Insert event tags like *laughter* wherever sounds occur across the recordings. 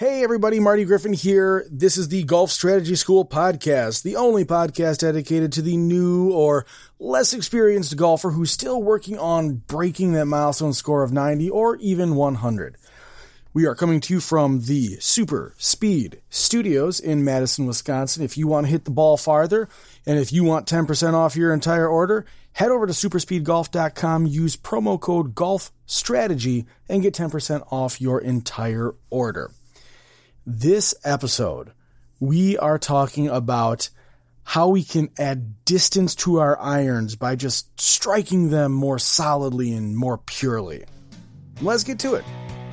Hey everybody, Marty Griffin here. This is the Golf Strategy School podcast, the only podcast dedicated to the new or less experienced golfer who's still working on breaking that milestone score of 90 or even 100. We are coming to you from the Super Speed Studios in Madison, Wisconsin. If you want to hit the ball farther and if you want 10% off your entire order, head over to superspeedgolf.com, use promo code GOLF STRATEGY, and get 10% off your entire order. This episode, we are talking about how we can add distance to our irons by just striking them more solidly and more purely. Let's get to it.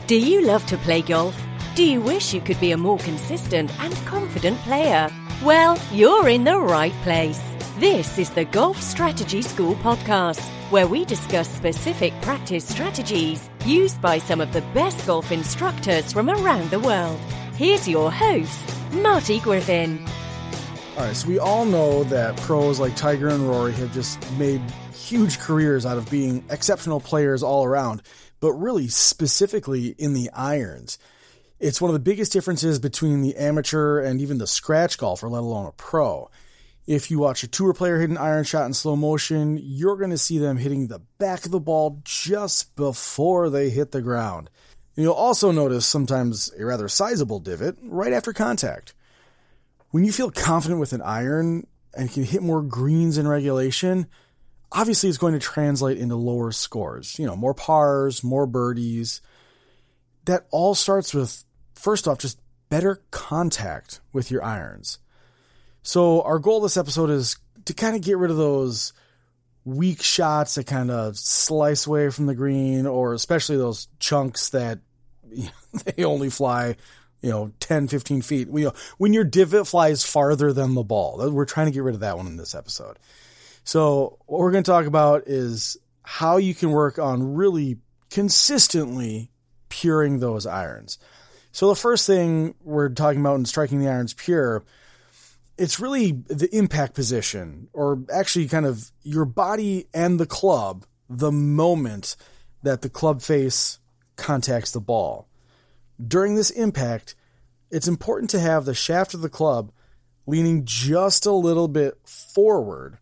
Do you love to play golf? Do you wish you could be a more consistent and confident player? Well, you're in the right place. This is the Golf Strategy School podcast, where we discuss specific practice strategies used by some of the best golf instructors from around the world. Here's your host, Marty Griffin. All right, so we all know that pros like Tiger and Rory have just made huge careers out of being exceptional players all around, but really specifically in the irons. It's one of the biggest differences between the amateur and even the scratch golfer, let alone a pro. If you watch a tour player hit an iron shot in slow motion, you're going to see them hitting the back of the ball just before they hit the ground. You'll also notice sometimes a rather sizable divot right after contact. When you feel confident with an iron and can hit more greens in regulation, obviously it's going to translate into lower scores. You know, more pars, more birdies. That all starts with, first off, just better contact with your irons. So our goal this episode is to kind of get rid of those weak shots that kind of slice away from the green, or especially those chunks that *laughs* they only fly, you know, 10, 15 feet. We, when your divot flies farther than the ball, we're trying to get rid of that one in this episode. So what we're going to talk about is how you can work on really consistently puring those irons. So the first thing we're talking about in striking the irons pure, it's really the impact position, or actually kind of your body and the club the moment that the club face contacts the ball. During this impact, it's important to have the shaft of the club leaning just a little bit forward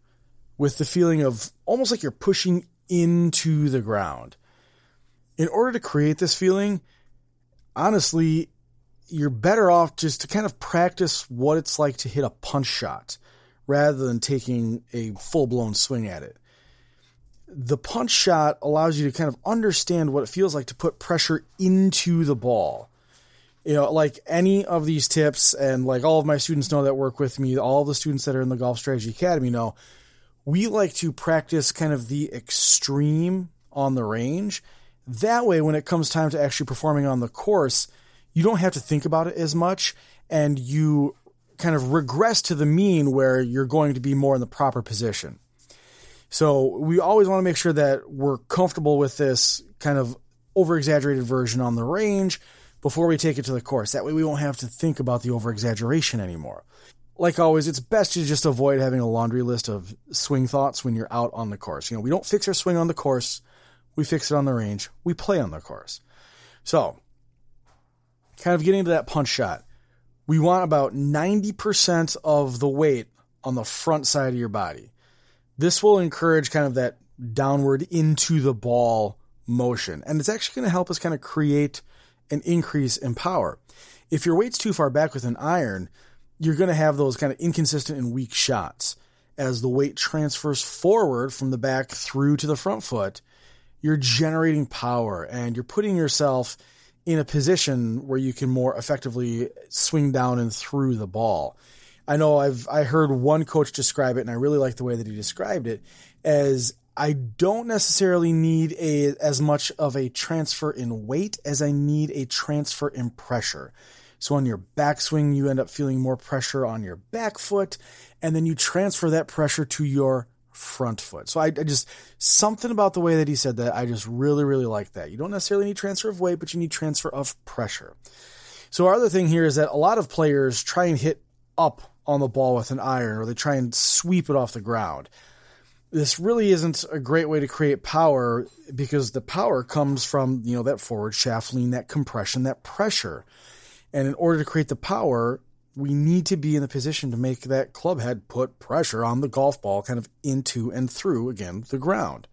with the feeling of almost like you're pushing into the ground. In order to create this feeling, honestly, you're better off just to kind of practice what it's like to hit a punch shot rather than taking a full blown swing at it the punch shot allows you to kind of understand what it feels like to put pressure into the ball. You know, like any of these tips, and like all of my students know that work with me, all the students that are in the Golf Strategy Academy know, we like to practice kind of the extreme on the range. That way, when it comes time to actually performing on the course, you don't have to think about it as much and you kind of regress to the mean where you're going to be more in the proper position. So we always want to make sure that we're comfortable with this kind of over exaggerated version on the range before we take it to the course. That way we won't have to think about the over exaggeration anymore. Like always, it's best to just avoid having a laundry list of swing thoughts when you're out on the course. You know, we don't fix our swing on the course, we fix it on the range, we play on the course. So, kind of getting to that punch shot, we want about 90% of the weight on the front side of your body. This will encourage kind of that downward into the ball motion. And it's actually going to help us kind of create an increase in power. If your weight's too far back with an iron, you're going to have those kind of inconsistent and weak shots. As the weight transfers forward from the back through to the front foot, you're generating power and you're putting yourself in a position where you can more effectively swing down and through the ball. I know I've I heard one coach describe it and I really like the way that he described it as I don't necessarily need a as much of a transfer in weight as I need a transfer in pressure. So on your backswing, you end up feeling more pressure on your back foot, and then you transfer that pressure to your front foot. So I, I, just something about the way that he said that I just really really like that. You don't necessarily need transfer of weight, but you need transfer of pressure. So our other thing here is that a lot of players try and hit up on the ball with an iron, or they try and sweep it off the ground this really isn't a great way to create power because the power comes from, you know, that forward shaft lean, that compression, that pressure. And in order to create the power, we need to be in the position to make that club head put pressure on the golf ball kind of into and through again the ground.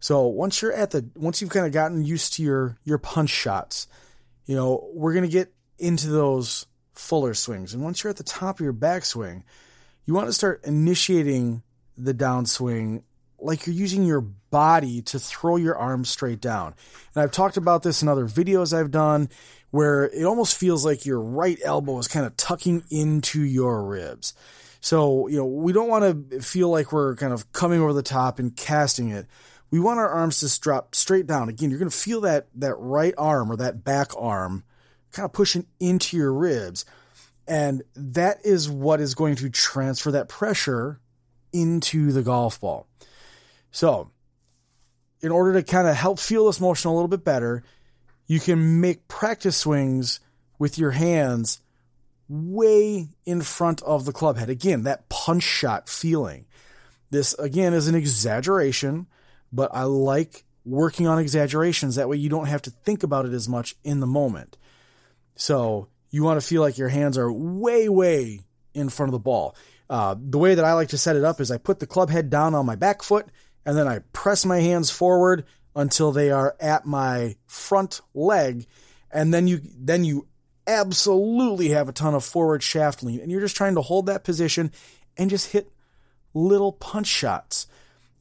So once you're at the once you've kind of gotten used to your your punch shots, you know, we're going to get into those fuller swings. And once you're at the top of your backswing, you want to start initiating the downswing like you're using your body to throw your arms straight down. And I've talked about this in other videos I've done where it almost feels like your right elbow is kind of tucking into your ribs. So, you know, we don't want to feel like we're kind of coming over the top and casting it. We want our arms to drop straight down. Again, you're going to feel that that right arm or that back arm kind of pushing into your ribs. And that is what is going to transfer that pressure into the golf ball. So, in order to kind of help feel this motion a little bit better, you can make practice swings with your hands way in front of the club head. Again, that punch shot feeling. This, again, is an exaggeration, but I like working on exaggerations. That way you don't have to think about it as much in the moment. So you want to feel like your hands are way, way in front of the ball. Uh, the way that I like to set it up is I put the club head down on my back foot and then I press my hands forward until they are at my front leg. And then you, then you absolutely have a ton of forward shaft lean and you're just trying to hold that position and just hit little punch shots.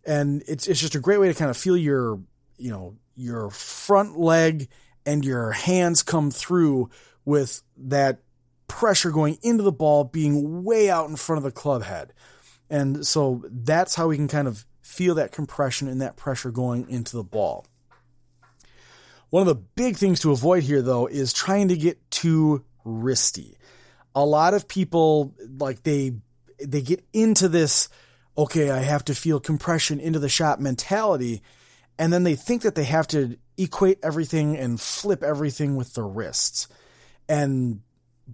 And it's, it's just a great way to kind of feel your, you know, your front leg and your hands come through with that pressure going into the ball being way out in front of the club head. And so that's how we can kind of feel that compression and that pressure going into the ball. One of the big things to avoid here, though, is trying to get too wristy. A lot of people, like, they, they get into this, okay, I have to feel compression into the shot mentality. And then they think that they have to equate everything and flip everything with the wrists. And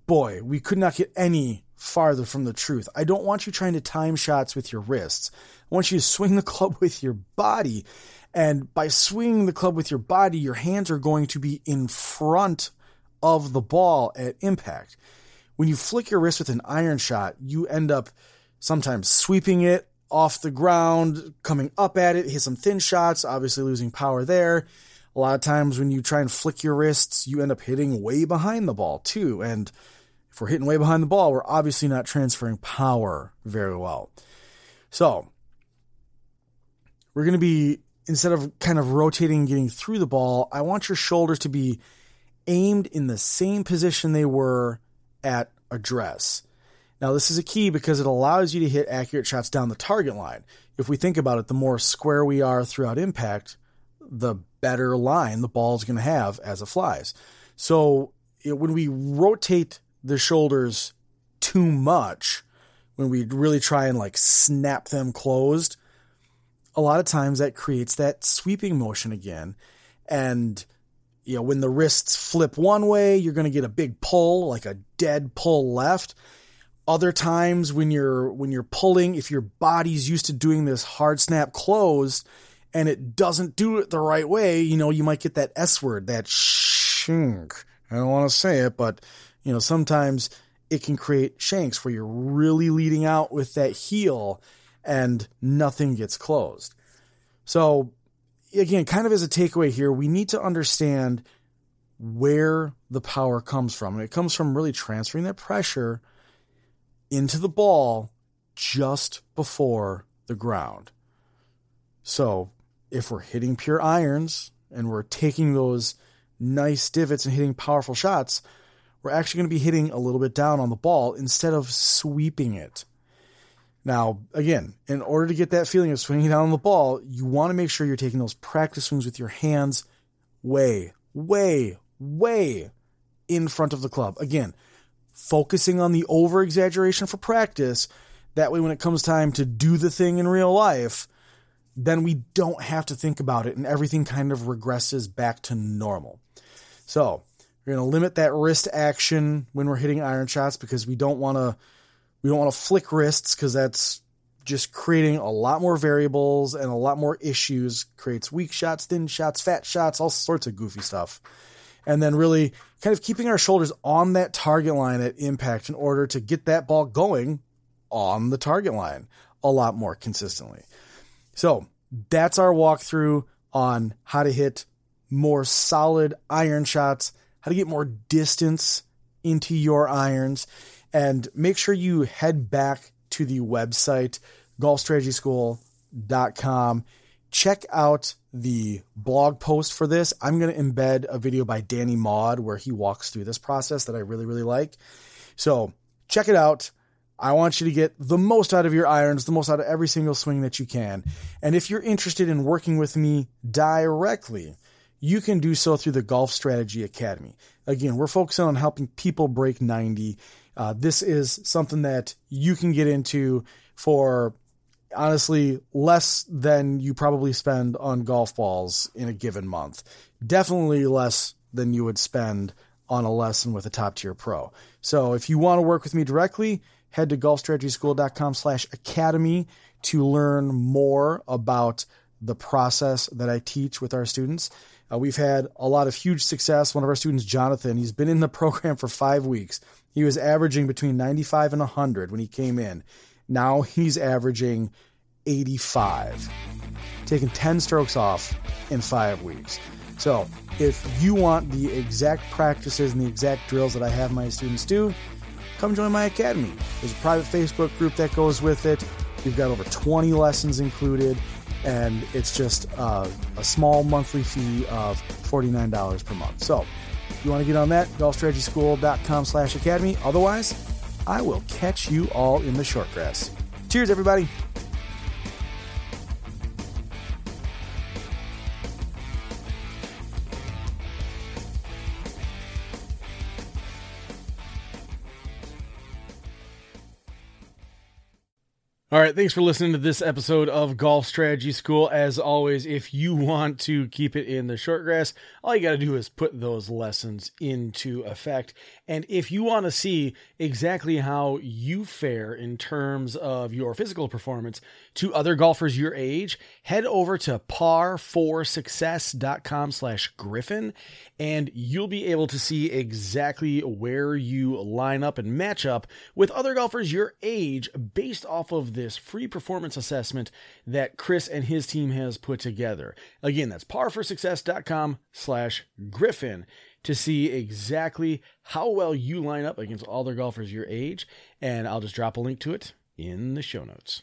boy, we could not get any farther from the truth. I don't want you trying to time shots with your wrists. I want you to swing the club *laughs* with your body. And by swinging the club with your body, your hands are going to be in front of the ball at impact. When you flick your wrist with an iron shot, you end up sometimes sweeping it off the ground, coming up at it, hit some thin shots, obviously losing power there. A lot of times when you try and flick your wrists, you end up hitting way behind the ball too. And if we're hitting way behind the ball, we're obviously not transferring power very well. So we're going to be, instead of kind of rotating and getting through the ball, I want your shoulders to be aimed in the same position they were at address. Now, this is a key because it allows you to hit accurate shots down the target line. If we think about it, the more square we are throughout impact, the better line the ball's going to have as it flies. So when we rotate the shoulders too much, when we really try and like snap them closed, a lot of times that creates that sweeping motion again. And, you know, when the wrists flip one way, you're going to get a big pull, like a dead pull left. Other times when you're, when you're pulling, if your body's used to doing this hard snap closed, and it doesn't do it the right way, you know, you might get that S word, that shink. I don't want to say it, but, you know, sometimes it can create shanks where you're really leading out with that heel and nothing gets closed. So, again, kind of as a takeaway here, we need to understand where the power comes from. And it comes from really transferring that pressure into the ball just before the ground. So if we're hitting pure irons and we're taking those nice divots and hitting powerful shots, we're actually going to be hitting a little bit down on the ball instead of sweeping it. Now, again, in order to get that feeling of swinging down on the ball, you want to make sure you're taking those practice swings with your hands way, way, way in front of the club. Again, focusing on the over exaggeration for practice. That way, when it comes time to do the thing in real life, then we don't have to think about it and everything kind of regresses back to normal. So, we're going to limit that wrist action when we're hitting iron shots because we don't want to we don't want to flick wrists because that's just creating a lot more variables and a lot more issues. Creates weak shots, thin shots, fat shots, all sorts of goofy stuff. And then really kind of keeping our shoulders on that target line at impact in order to get that ball going on the target line a lot more consistently. So that's our walkthrough on how to hit more solid iron shots, how to get more distance into your irons, and make sure you head back to the website, golfstrategyschool.com. Check out the blog post for this. I'm going to embed a video by Danny Maude where he walks through this process that I really, really like. So check it out. I want you to get the most out of your irons, the most out of every single swing that you can. And if you're interested in working with me directly, you can do so through the Golf Strategy Academy. Again, we're focusing on helping people break 90. Uh, this is something that you can get into for honestly less than you probably spend on golf balls in a given month. Definitely less than you would spend on a lesson with a top tier pro. So if you want to work with me directly, head to golfstrategyschool.com slash academy to learn more about the process that I teach with our students. Uh, we've had a lot of huge success. One of our students, Jonathan, he's been in the *laughs* program for five weeks. He was averaging between 95 and 100 when he came in. Now he's averaging 85, taking 10 strokes off in five weeks. So, if you want the exact practices and the exact drills that I have my students do, come join my academy. There's a private Facebook group that goes with it. We've got over 20 lessons included, and it's just uh, a small monthly fee of $49 per month. So, if you want to get on that, golfstrategyschool.com slash academy. Otherwise, I will catch you all in the short grass. Cheers, everybody. All right, thanks for listening to this episode of Golf Strategy School. As always, if you *laughs* want to keep it in the short grass, all you got to do is put those lessons into effect. And if you want to see exactly how you fare in terms of your physical performance to other golfers your age, head over to par4success.com slash griffin, and you'll be able to see exactly where you line up and match up with other golfers your age based off of this free performance assessment that Chris and his team has put together. Again, that's par4success.com slash griffin to see exactly how well you line up against all their golfers your age. And I'll just drop a link to it in the show notes.